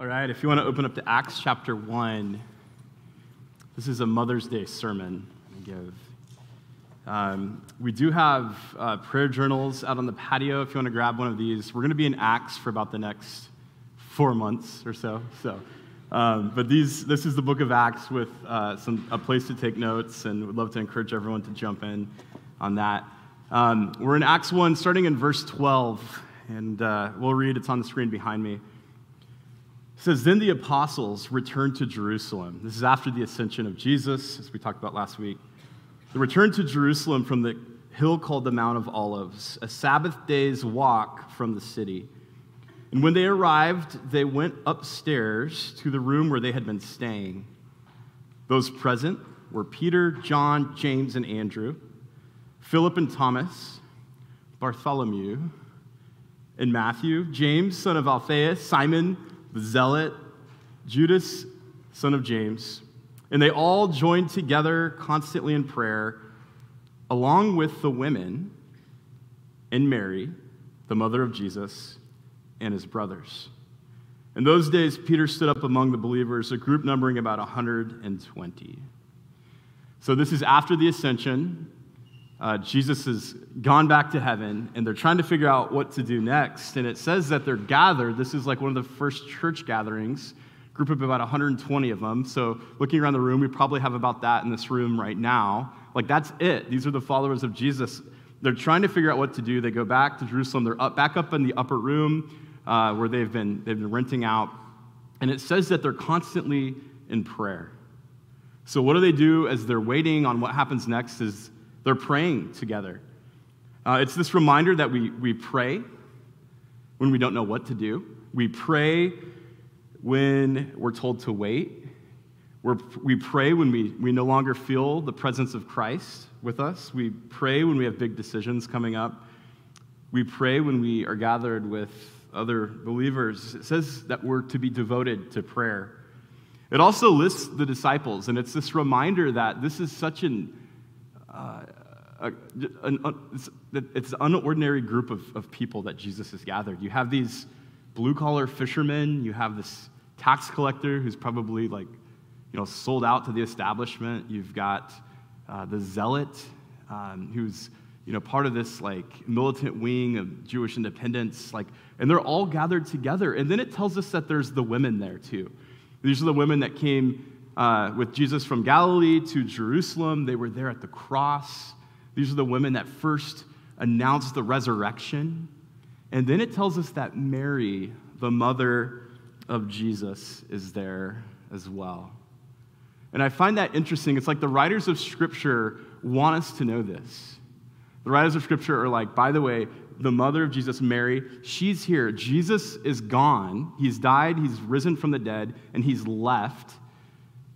All right, if you want to open up to Acts chapter 1, this is a Mother's Day sermon I give. Um, we do have uh, prayer journals out on the patio if you want to grab one of these. We're going to be in Acts for about the next four months or so. So, um, but these, this is the book of Acts with uh, some, a place to take notes, and would love to encourage everyone to jump in on that. Um, we're in Acts 1, starting in verse 12, and uh, we'll read, it's on the screen behind me. It says, Then the apostles returned to Jerusalem. This is after the ascension of Jesus, as we talked about last week. They returned to Jerusalem from the hill called the Mount of Olives, a Sabbath day's walk from the city. And when they arrived, they went upstairs to the room where they had been staying. Those present were Peter, John, James, and Andrew, Philip and Thomas, Bartholomew, and Matthew, James, son of Alphaeus, Simon, the zealot, Judas, son of James, and they all joined together constantly in prayer, along with the women and Mary, the mother of Jesus, and his brothers. In those days, Peter stood up among the believers, a group numbering about 120. So, this is after the ascension. Uh, Jesus has gone back to heaven, and they're trying to figure out what to do next. And it says that they're gathered. This is like one of the first church gatherings, group of about 120 of them. So, looking around the room, we probably have about that in this room right now. Like, that's it. These are the followers of Jesus. They're trying to figure out what to do. They go back to Jerusalem. They're up, back up in the upper room uh, where they've been, they've been renting out. And it says that they're constantly in prayer. So, what do they do as they're waiting on what happens next? Is they're praying together. Uh, it's this reminder that we, we pray when we don't know what to do. We pray when we're told to wait. We're, we pray when we, we no longer feel the presence of Christ with us. We pray when we have big decisions coming up. We pray when we are gathered with other believers. It says that we're to be devoted to prayer. It also lists the disciples, and it's this reminder that this is such an uh, an, it's, it's an unordinary group of, of people that Jesus has gathered. You have these blue collar fishermen, you have this tax collector who's probably like, you know, sold out to the establishment. You've got uh, the zealot um, who's, you know, part of this like militant wing of Jewish independence. Like, and they're all gathered together. And then it tells us that there's the women there too. These are the women that came uh, with Jesus from Galilee to Jerusalem. They were there at the cross. These are the women that first announced the resurrection. And then it tells us that Mary, the mother of Jesus, is there as well. And I find that interesting. It's like the writers of Scripture want us to know this. The writers of Scripture are like, by the way, the mother of Jesus, Mary, she's here. Jesus is gone. He's died, he's risen from the dead, and he's left.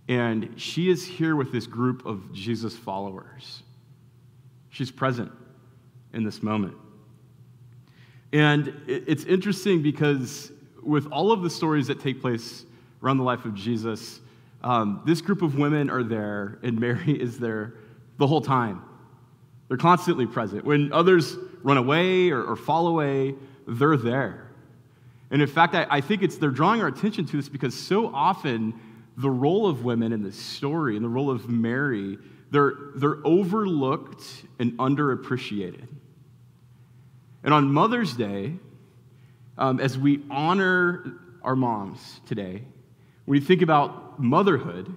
And she is here with this group of Jesus followers. She's present in this moment. And it's interesting because with all of the stories that take place around the life of Jesus, um, this group of women are there, and Mary is there the whole time. They're constantly present. When others run away or, or fall away, they're there. And in fact, I, I think it's they're drawing our attention to this because so often the role of women in this story and the role of Mary, they're, they're overlooked and underappreciated. And on Mother's Day, um, as we honor our moms today, when we think about motherhood,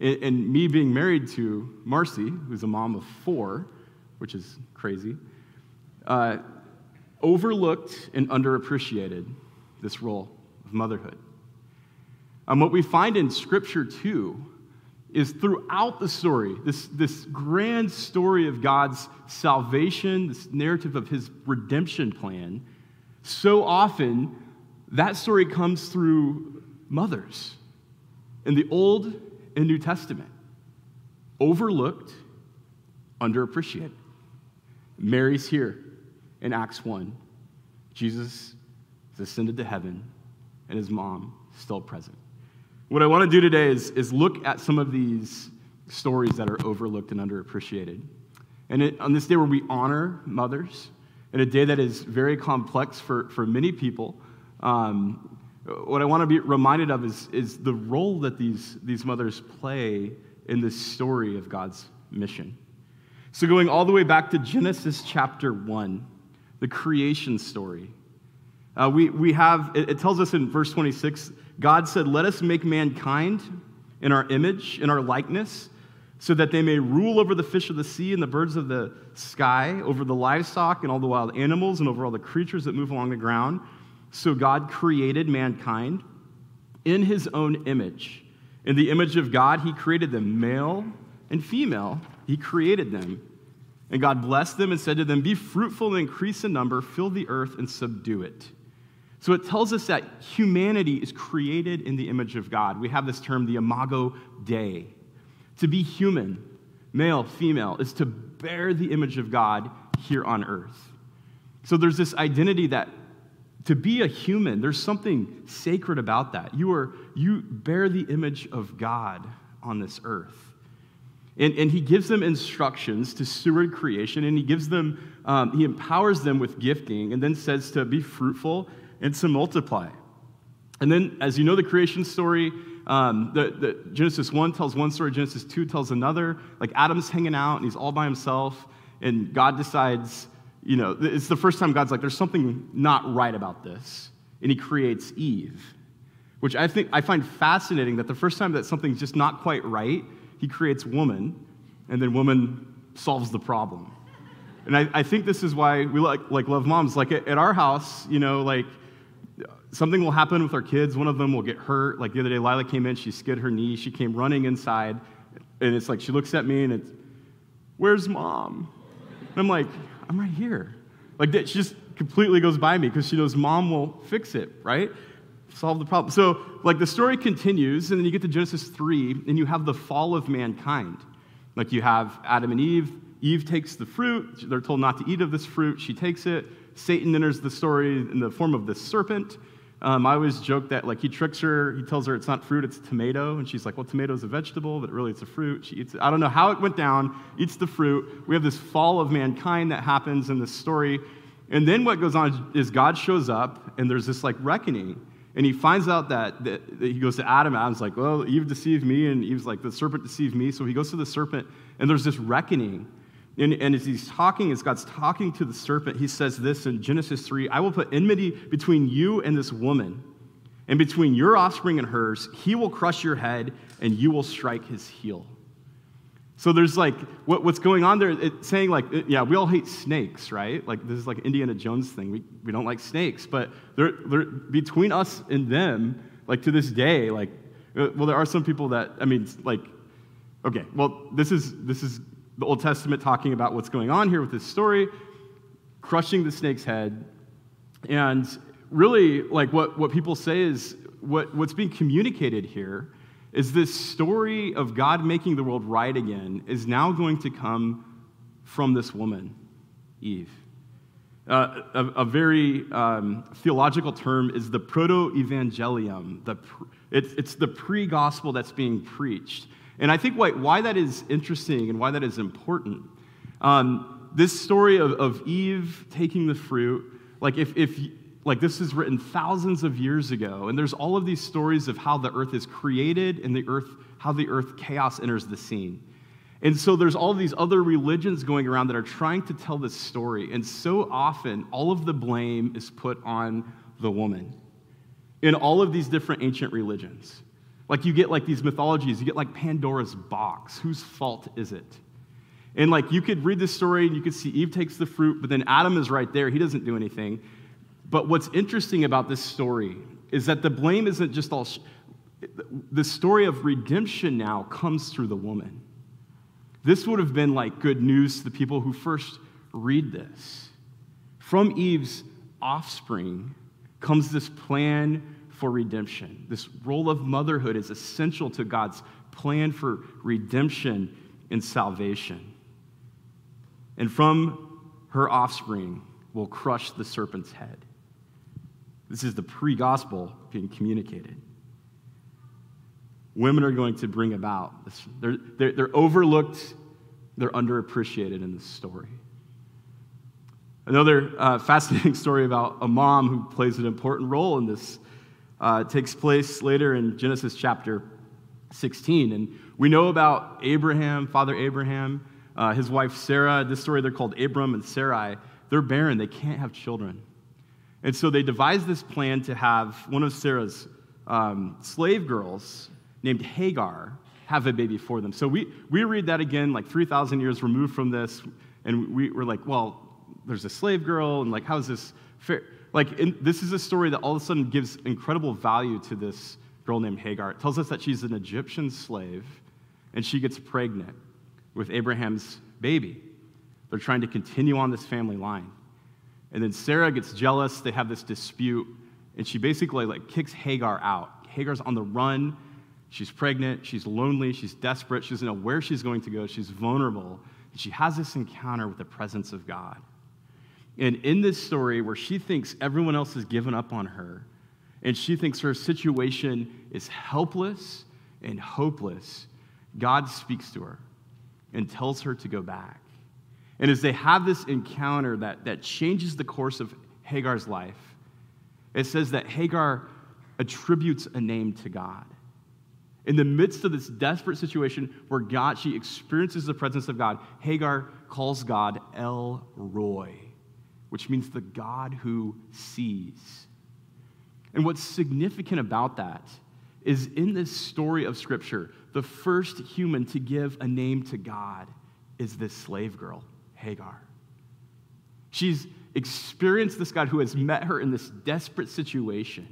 and, and me being married to Marcy, who's a mom of four, which is crazy, uh, overlooked and underappreciated this role of motherhood. And what we find in Scripture, too, is throughout the story, this, this grand story of God's salvation, this narrative of his redemption plan, so often that story comes through mothers in the Old and New Testament. Overlooked, underappreciated. Mary's here in Acts 1. Jesus has ascended to heaven, and his mom still present. What I want to do today is, is look at some of these stories that are overlooked and underappreciated. And it, on this day where we honor mothers, and a day that is very complex for, for many people, um, what I want to be reminded of is, is the role that these, these mothers play in this story of God's mission. So, going all the way back to Genesis chapter 1, the creation story, uh, we, we have, it, it tells us in verse 26 God said, Let us make mankind in our image, in our likeness, so that they may rule over the fish of the sea and the birds of the sky, over the livestock and all the wild animals, and over all the creatures that move along the ground. So God created mankind in his own image. In the image of God, he created them, male and female. He created them. And God blessed them and said to them, Be fruitful and increase in number, fill the earth and subdue it. So it tells us that humanity is created in the image of God. We have this term, the imago Dei. To be human, male, female, is to bear the image of God here on earth. So there's this identity that to be a human, there's something sacred about that. You, are, you bear the image of God on this earth. And, and he gives them instructions to steward creation, and he gives them, um, he empowers them with gifting, and then says to be fruitful and to multiply. And then, as you know the creation story, um, the, the Genesis 1 tells one story, Genesis 2 tells another. Like Adam's hanging out and he's all by himself, and God decides, you know, it's the first time God's like, there's something not right about this. And he creates Eve, which I think I find fascinating that the first time that something's just not quite right, he creates woman, and then woman solves the problem. And I, I think this is why we like, like love moms. Like at, at our house, you know, like something will happen with our kids. One of them will get hurt. Like the other day, Lila came in, she skid her knee. She came running inside, and it's like she looks at me and it's, Where's mom? And I'm like, I'm right here. Like she just completely goes by me because she knows mom will fix it, right? Solve the problem. So, like the story continues, and then you get to Genesis 3, and you have the fall of mankind. Like you have Adam and Eve. Eve takes the fruit. They're told not to eat of this fruit. She takes it. Satan enters the story in the form of this serpent. Um, I always joke that like he tricks her. He tells her it's not fruit, it's tomato, and she's like, "Well, tomato is a vegetable, but really it's a fruit." She eats it. I don't know how it went down. Eats the fruit. We have this fall of mankind that happens in this story, and then what goes on is God shows up, and there's this like reckoning, and he finds out that, that, that he goes to Adam. Adam's like, "Well, Eve deceived me," and Eve's like, "The serpent deceived me." So he goes to the serpent, and there's this reckoning. And, and, as he's talking, as God's talking to the serpent, he says this in Genesis 3 I will put enmity between you and this woman, and between your offspring and hers. He will crush your head, and you will strike his heel. So there's like, what, what's going on there? It's saying, like, yeah, we all hate snakes, right? Like, this is like Indiana Jones thing. We, we don't like snakes. But they're, they're, between us and them, like, to this day, like, uh, well, there are some people that, I mean, like, okay, well, this is, this is the Old Testament talking about what's going on here with this story, crushing the snake's head. And really, like what, what people say is what, what's being communicated here is this story of God making the world right again is now going to come from this woman, Eve. Uh, a, a, very um, theological term is the proto evangelium. The, it's, it's the pre gospel that's being preached. And I think why, why that is interesting and why that is important, um, this story of, of Eve taking the fruit, like if, if like this is written thousands of years ago, and there's all of these stories of how the earth is created and the earth, how the earth chaos enters the scene. And so there's all these other religions going around that are trying to tell this story. And so often, all of the blame is put on the woman in all of these different ancient religions. Like you get like these mythologies, you get like Pandora's box. Whose fault is it? And like you could read this story and you could see Eve takes the fruit, but then Adam is right there. He doesn't do anything. But what's interesting about this story is that the blame isn't just all. Sh- the story of redemption now comes through the woman. This would have been like good news to the people who first read this. From Eve's offspring comes this plan for redemption. This role of motherhood is essential to God's plan for redemption and salvation. And from her offspring will crush the serpent's head. This is the pre gospel being communicated. Women are going to bring about this. They're, they're, they're overlooked, they're underappreciated in this story. Another uh, fascinating story about a mom who plays an important role in this uh, takes place later in Genesis chapter 16. And we know about Abraham, Father Abraham, uh, his wife Sarah. This story, they're called Abram and Sarai. They're barren, they can't have children. And so they devised this plan to have one of Sarah's um, slave girls named Hagar have a baby for them. So we, we read that again, like 3,000 years removed from this, and we were like, well, there's a slave girl, and like, how is this fair? Like, in, this is a story that all of a sudden gives incredible value to this girl named Hagar. It tells us that she's an Egyptian slave, and she gets pregnant with Abraham's baby. They're trying to continue on this family line. And then Sarah gets jealous. They have this dispute, and she basically like kicks Hagar out. Hagar's on the run. She's pregnant. She's lonely. She's desperate. She doesn't know where she's going to go. She's vulnerable. And she has this encounter with the presence of God. And in this story, where she thinks everyone else has given up on her, and she thinks her situation is helpless and hopeless, God speaks to her and tells her to go back. And as they have this encounter that, that changes the course of Hagar's life, it says that Hagar attributes a name to God. In the midst of this desperate situation where God, she experiences the presence of God, Hagar calls God El Roi, which means the God who sees. And what's significant about that is in this story of Scripture, the first human to give a name to God is this slave girl, Hagar. She's experienced this God who has met her in this desperate situation.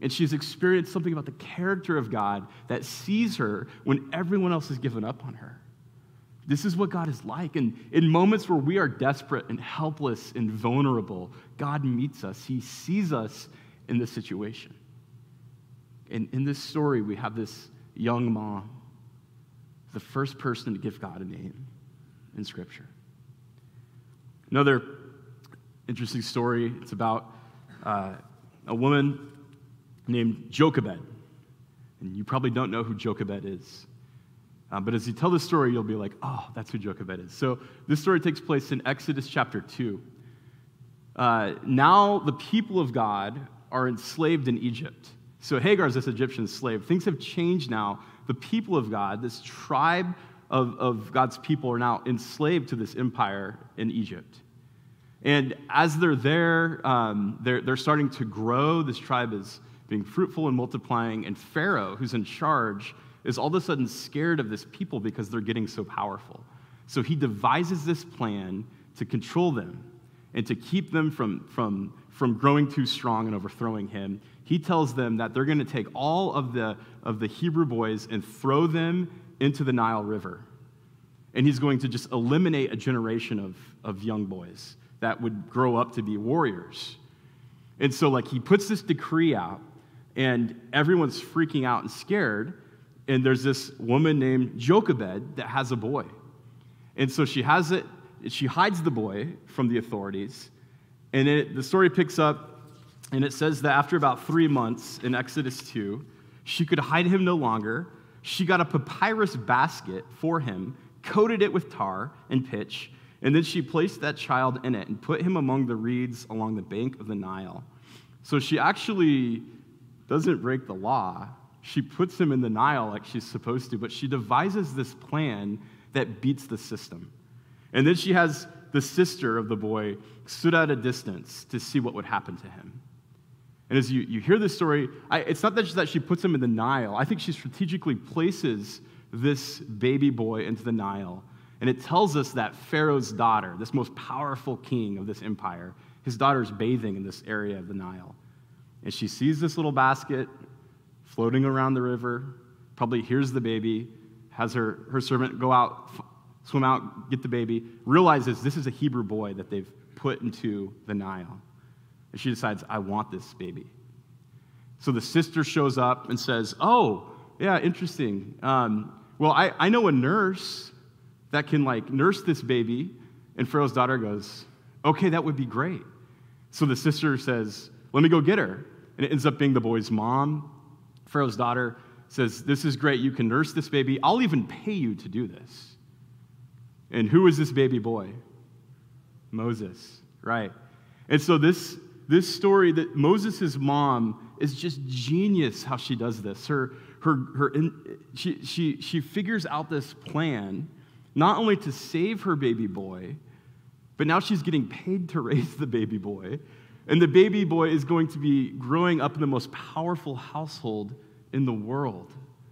And she's experienced something about the character of God that sees her when everyone else has given up on her. This is what God is like. And in moments where we are desperate and helpless and vulnerable, God meets us. He sees us in this situation. And in this story, we have this young mom, the first person to give God a name in Scripture. Another interesting story it's about uh, a woman named Jochebed. And you probably don't know who Jochebed is. Uh, but as you tell the story, you'll be like, oh, that's who Jochebed is. So this story takes place in Exodus chapter 2. Uh, now the people of God are enslaved in Egypt. So Hagar is this Egyptian slave. Things have changed now. The people of God, this tribe of, of God's people, are now enslaved to this empire in Egypt. And as they're there, um, they're, they're starting to grow. This tribe is being fruitful and multiplying. And Pharaoh, who's in charge, is all of a sudden scared of this people because they're getting so powerful. So he devises this plan to control them and to keep them from, from, from growing too strong and overthrowing him. He tells them that they're going to take all of the, of the Hebrew boys and throw them into the Nile River. And he's going to just eliminate a generation of, of young boys that would grow up to be warriors. And so, like, he puts this decree out and everyone's freaking out and scared. And there's this woman named Jochebed that has a boy. And so she has it, she hides the boy from the authorities. And it, the story picks up, and it says that after about three months in Exodus 2, she could hide him no longer. She got a papyrus basket for him, coated it with tar and pitch, and then she placed that child in it and put him among the reeds along the bank of the Nile. So she actually doesn't break the law. She puts him in the Nile like she's supposed to, but she devises this plan that beats the system. And then she has the sister of the boy stood at a distance to see what would happen to him. And as you, you hear this story, I, it's not just that she puts him in the Nile. I think she strategically places this baby boy into the Nile. And it tells us that Pharaoh's daughter, this most powerful king of this empire, his daughter is bathing in this area of the Nile. And she sees this little basket floating around the river, probably hears the baby, has her, her servant go out, swim out, get the baby, realizes this is a Hebrew boy that they've put into the Nile. And she decides, I want this baby. So the sister shows up and says, Oh, yeah, interesting. Um, well, I, I know a nurse that can like nurse this baby. And Pharaoh's daughter goes, Okay, that would be great. So the sister says, Let me go get her. And it ends up being the boy's mom. Pharaoh's daughter says, This is great. You can nurse this baby. I'll even pay you to do this. And who is this baby boy? Moses, right. And so this, this story that Moses' mom is just genius how she does this. Her, her, her she, she, she figures out this plan not only to save her baby boy, but now she's getting paid to raise the baby boy. And the baby boy is going to be growing up in the most powerful household in the world.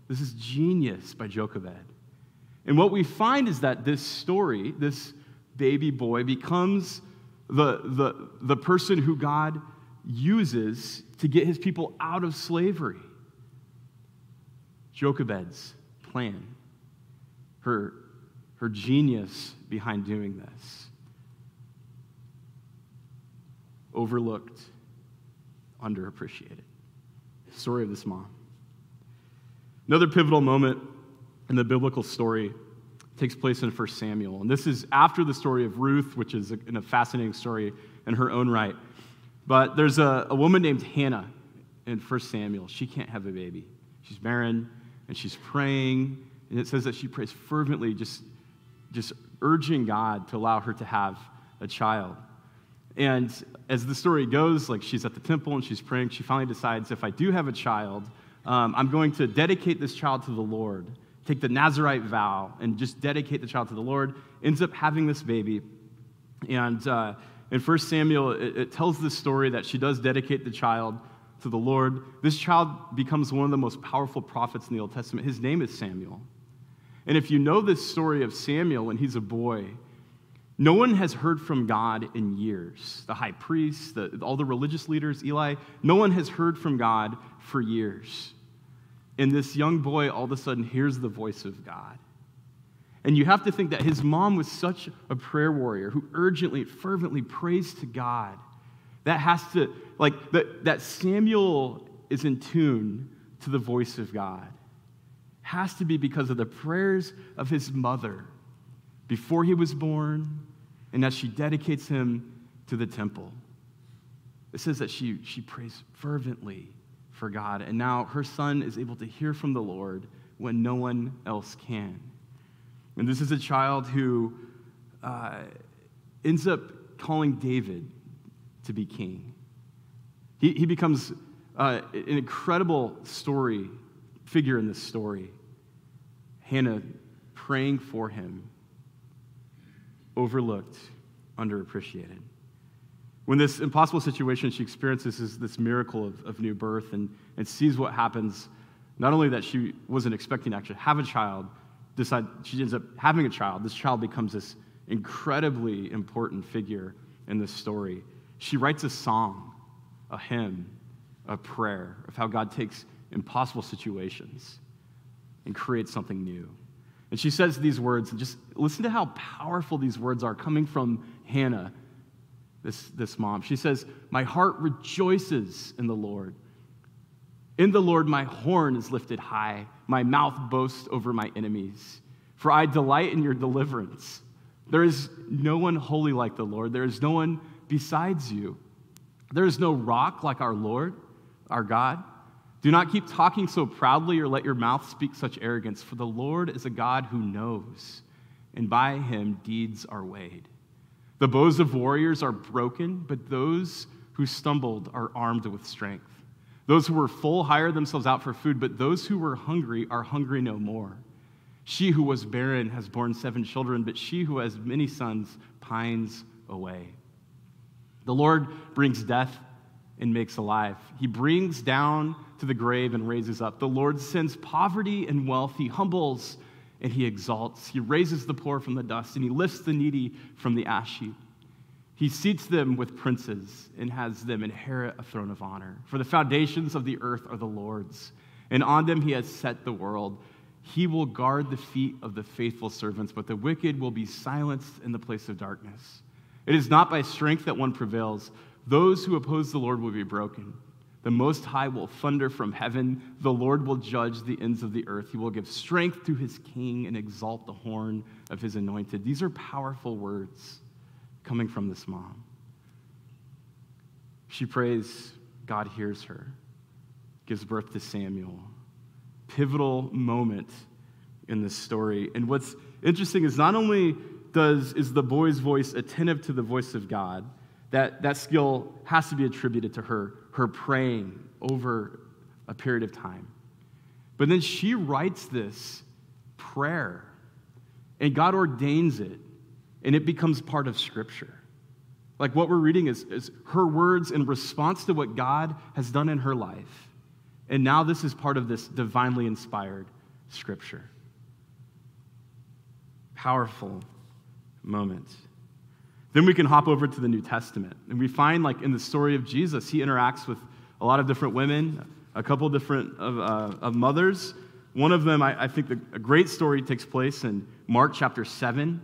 This is genius by Jochebed. And what we find is that this story, this baby boy, becomes the, the, the person who God uses to get his people out of slavery. Jochebed's plan, her, her genius behind doing this. Overlooked, underappreciated. Story of this mom. Another pivotal moment in the biblical story takes place in 1 Samuel. And this is after the story of Ruth, which is a, a fascinating story in her own right. But there's a, a woman named Hannah in 1 Samuel. She can't have a baby. She's barren and she's praying. And it says that she prays fervently, just, just urging God to allow her to have a child. And as the story goes, like she's at the temple and she's praying, she finally decides if I do have a child, um, I'm going to dedicate this child to the Lord, take the Nazarite vow, and just dedicate the child to the Lord. Ends up having this baby. And uh, in 1 Samuel, it, it tells this story that she does dedicate the child to the Lord. This child becomes one of the most powerful prophets in the Old Testament. His name is Samuel. And if you know this story of Samuel when he's a boy, no one has heard from God in years. The high priest, the, all the religious leaders, Eli, no one has heard from God for years. And this young boy all of a sudden hears the voice of God. And you have to think that his mom was such a prayer warrior who urgently, fervently prays to God. That has to, like, that, that Samuel is in tune to the voice of God. Has to be because of the prayers of his mother before he was born and as she dedicates him to the temple. It says that she, she prays fervently for God, and now her son is able to hear from the Lord when no one else can. And this is a child who uh, ends up calling David to be king. He, he becomes uh, an incredible story, figure in this story. Hannah praying for him overlooked, underappreciated. When this impossible situation she experiences is this miracle of, of new birth and, and sees what happens, not only that she wasn't expecting to actually have a child, decide she ends up having a child. This child becomes this incredibly important figure in this story. She writes a song, a hymn, a prayer of how God takes impossible situations and creates something new. And she says these words, and just listen to how powerful these words are coming from Hannah, this, this mom. She says, My heart rejoices in the Lord. In the Lord, my horn is lifted high, my mouth boasts over my enemies. For I delight in your deliverance. There is no one holy like the Lord, there is no one besides you. There is no rock like our Lord, our God. Do not keep talking so proudly or let your mouth speak such arrogance, for the Lord is a God who knows, and by him deeds are weighed. The bows of warriors are broken, but those who stumbled are armed with strength. Those who were full hire themselves out for food, but those who were hungry are hungry no more. She who was barren has borne seven children, but she who has many sons pines away. The Lord brings death and makes alive. He brings down to the grave and raises up. The Lord sends poverty and wealth. He humbles and he exalts. He raises the poor from the dust and he lifts the needy from the ash heap. He seats them with princes and has them inherit a throne of honor. For the foundations of the earth are the Lord's, and on them he has set the world. He will guard the feet of the faithful servants, but the wicked will be silenced in the place of darkness. It is not by strength that one prevails. Those who oppose the Lord will be broken. The Most High will thunder from heaven. The Lord will judge the ends of the earth. He will give strength to his king and exalt the horn of his anointed. These are powerful words coming from this mom. She prays, God hears her, gives birth to Samuel. Pivotal moment in this story. And what's interesting is not only does is the boy's voice attentive to the voice of God, that, that skill has to be attributed to her, her praying over a period of time. But then she writes this prayer, and God ordains it, and it becomes part of Scripture. Like what we're reading is, is her words in response to what God has done in her life. And now this is part of this divinely inspired Scripture. Powerful moment. Then we can hop over to the New Testament. And we find, like, in the story of Jesus, he interacts with a lot of different women, a couple different of, uh, of mothers. One of them, I, I think the, a great story takes place in Mark chapter 7,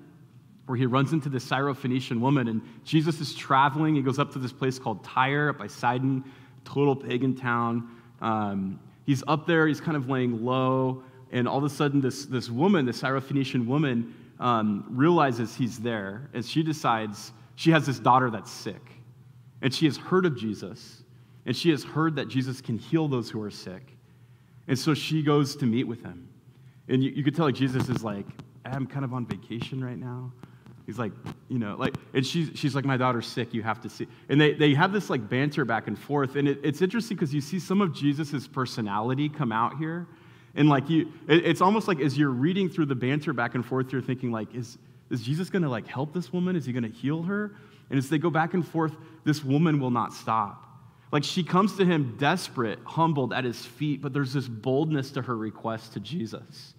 where he runs into this Syrophoenician woman, and Jesus is traveling. He goes up to this place called Tyre, up by Sidon, total pagan town. Um, he's up there, he's kind of laying low, and all of a sudden, this, this woman, this Syrophoenician woman, um, realizes he's there, and she decides she has this daughter that's sick. And she has heard of Jesus, and she has heard that Jesus can heal those who are sick. And so she goes to meet with him. And you, you could tell like Jesus is like, I'm kind of on vacation right now. He's like, you know, like, and she's, she's like, my daughter's sick, you have to see. And they, they have this like banter back and forth. And it, it's interesting because you see some of Jesus' personality come out here. And like you, it's almost like as you're reading through the banter back and forth, you're thinking like, is, is Jesus going to like help this woman? Is he going to heal her? And as they go back and forth, this woman will not stop. Like she comes to him desperate, humbled at his feet, but there's this boldness to her request to Jesus.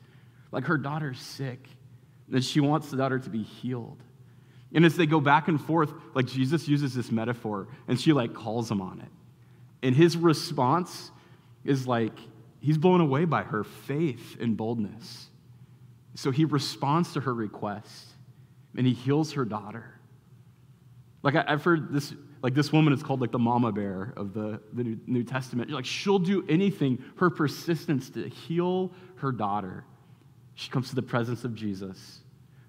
Like her daughter's sick, and she wants the daughter to be healed. And as they go back and forth, like Jesus uses this metaphor, and she like calls him on it. And his response is like, he's blown away by her faith and boldness. So he responds to her request and he heals her daughter. Like I, have heard this, like this woman is called like the mama bear of the, the New Testament. Like she'll do anything, her persistence to heal her daughter. She comes to the presence of Jesus.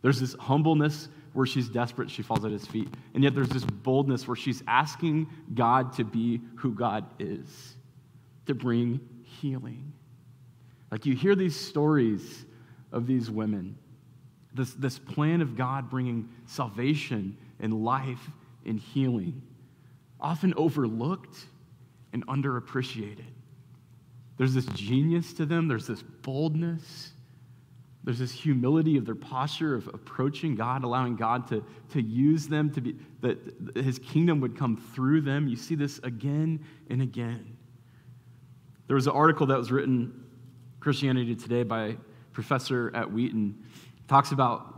There's this humbleness where she's desperate, she falls at his feet. And yet there's this boldness where she's asking God to be who God is, to bring healing. Like you hear these stories of these women, this, this plan of God bringing salvation and life and healing, often overlooked and underappreciated. There's this genius to them, there's this boldness, there's this humility of their posture of approaching God, allowing God to, to use them to be, that his kingdom would come through them. You see this again and again. There was an article that was written, Christianity Today, by professor at Wheaton. Talks about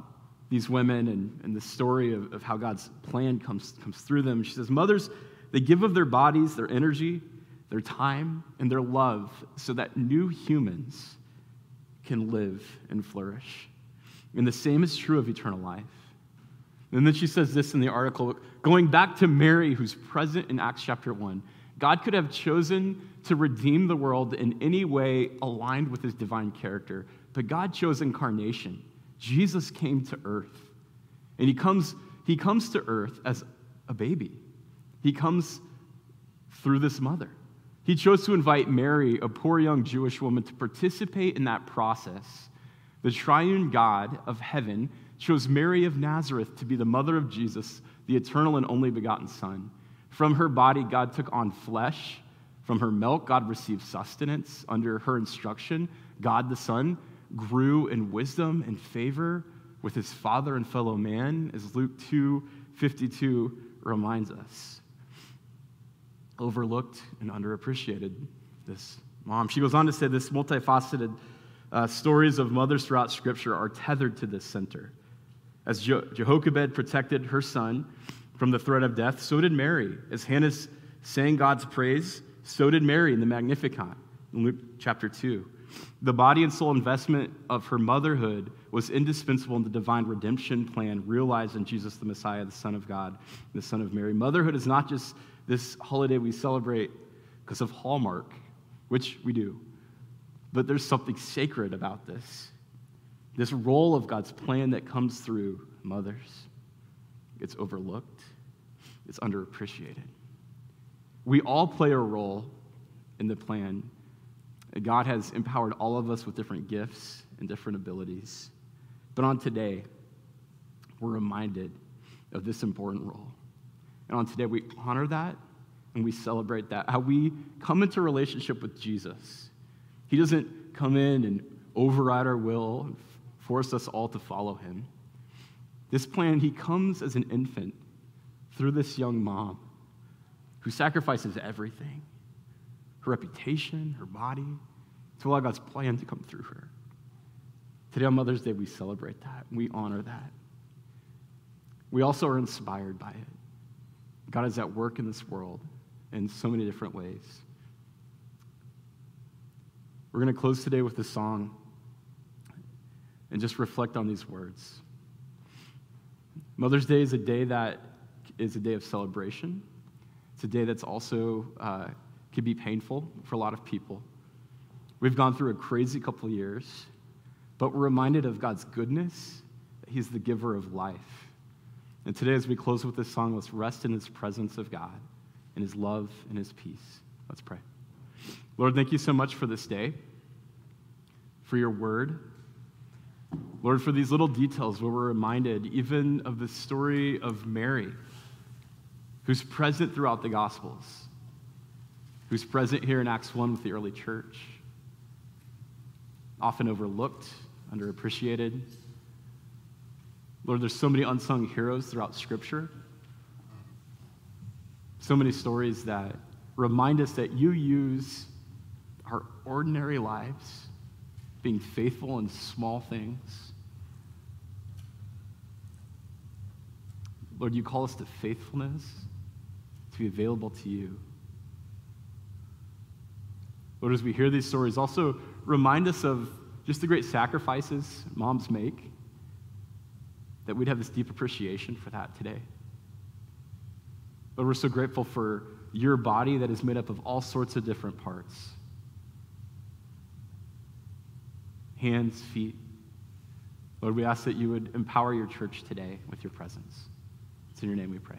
these women and, and the story of, of how God's plan comes, comes through them. She says, Mothers, they give of their bodies, their energy, their time, and their love so that new humans can live and flourish. And the same is true of eternal life. And then she says this in the article going back to Mary, who's present in Acts chapter 1. God could have chosen to redeem the world in any way aligned with his divine character, but God chose incarnation. Jesus came to earth. And he comes, he comes to earth as a baby. He comes through this mother. He chose to invite Mary, a poor young Jewish woman, to participate in that process. The triune God of heaven chose Mary of Nazareth to be the mother of Jesus, the eternal and only begotten Son. From her body, God took on flesh. From her milk, God received sustenance. Under her instruction, God the Son grew in wisdom and favor with his father and fellow man, as Luke 2 52 reminds us. Overlooked and underappreciated, this mom. She goes on to say this multifaceted uh, stories of mothers throughout Scripture are tethered to this center. As Jochebed protected her son from the threat of death, so did Mary. As Hannah sang God's praise, so did Mary in the Magnificat in Luke chapter 2. The body and soul investment of her motherhood was indispensable in the divine redemption plan realized in Jesus the Messiah, the Son of God, the Son of Mary. Motherhood is not just this holiday we celebrate because of Hallmark, which we do, but there's something sacred about this. This role of God's plan that comes through mothers. It's overlooked, it's underappreciated. We all play a role in the plan. God has empowered all of us with different gifts and different abilities. But on today, we're reminded of this important role. And on today, we honor that and we celebrate that. How we come into relationship with Jesus. He doesn't come in and override our will and force us all to follow him. This plan, he comes as an infant through this young mom who sacrifices everything her reputation, her body, to allow God's plan to come through her. Today on Mother's Day, we celebrate that. We honor that. We also are inspired by it. God is at work in this world in so many different ways. We're going to close today with a song and just reflect on these words. Mother's Day is a day that is a day of celebration. It's a day that's also uh, can be painful for a lot of people. We've gone through a crazy couple years, but we're reminded of God's goodness, He's the giver of life. And today, as we close with this song, let's rest in His presence of God, in His love, and His peace. Let's pray. Lord, thank you so much for this day, for your word. Lord, for these little details where we're reminded even of the story of Mary, who's present throughout the Gospels, who's present here in Acts 1 with the early church, often overlooked, underappreciated. Lord, there's so many unsung heroes throughout Scripture, so many stories that remind us that you use our ordinary lives, being faithful in small things. Lord, you call us to faithfulness, to be available to you. Lord, as we hear these stories, also remind us of just the great sacrifices moms make, that we'd have this deep appreciation for that today. Lord, we're so grateful for your body that is made up of all sorts of different parts hands, feet. Lord, we ask that you would empower your church today with your presence. It's in your name we pray.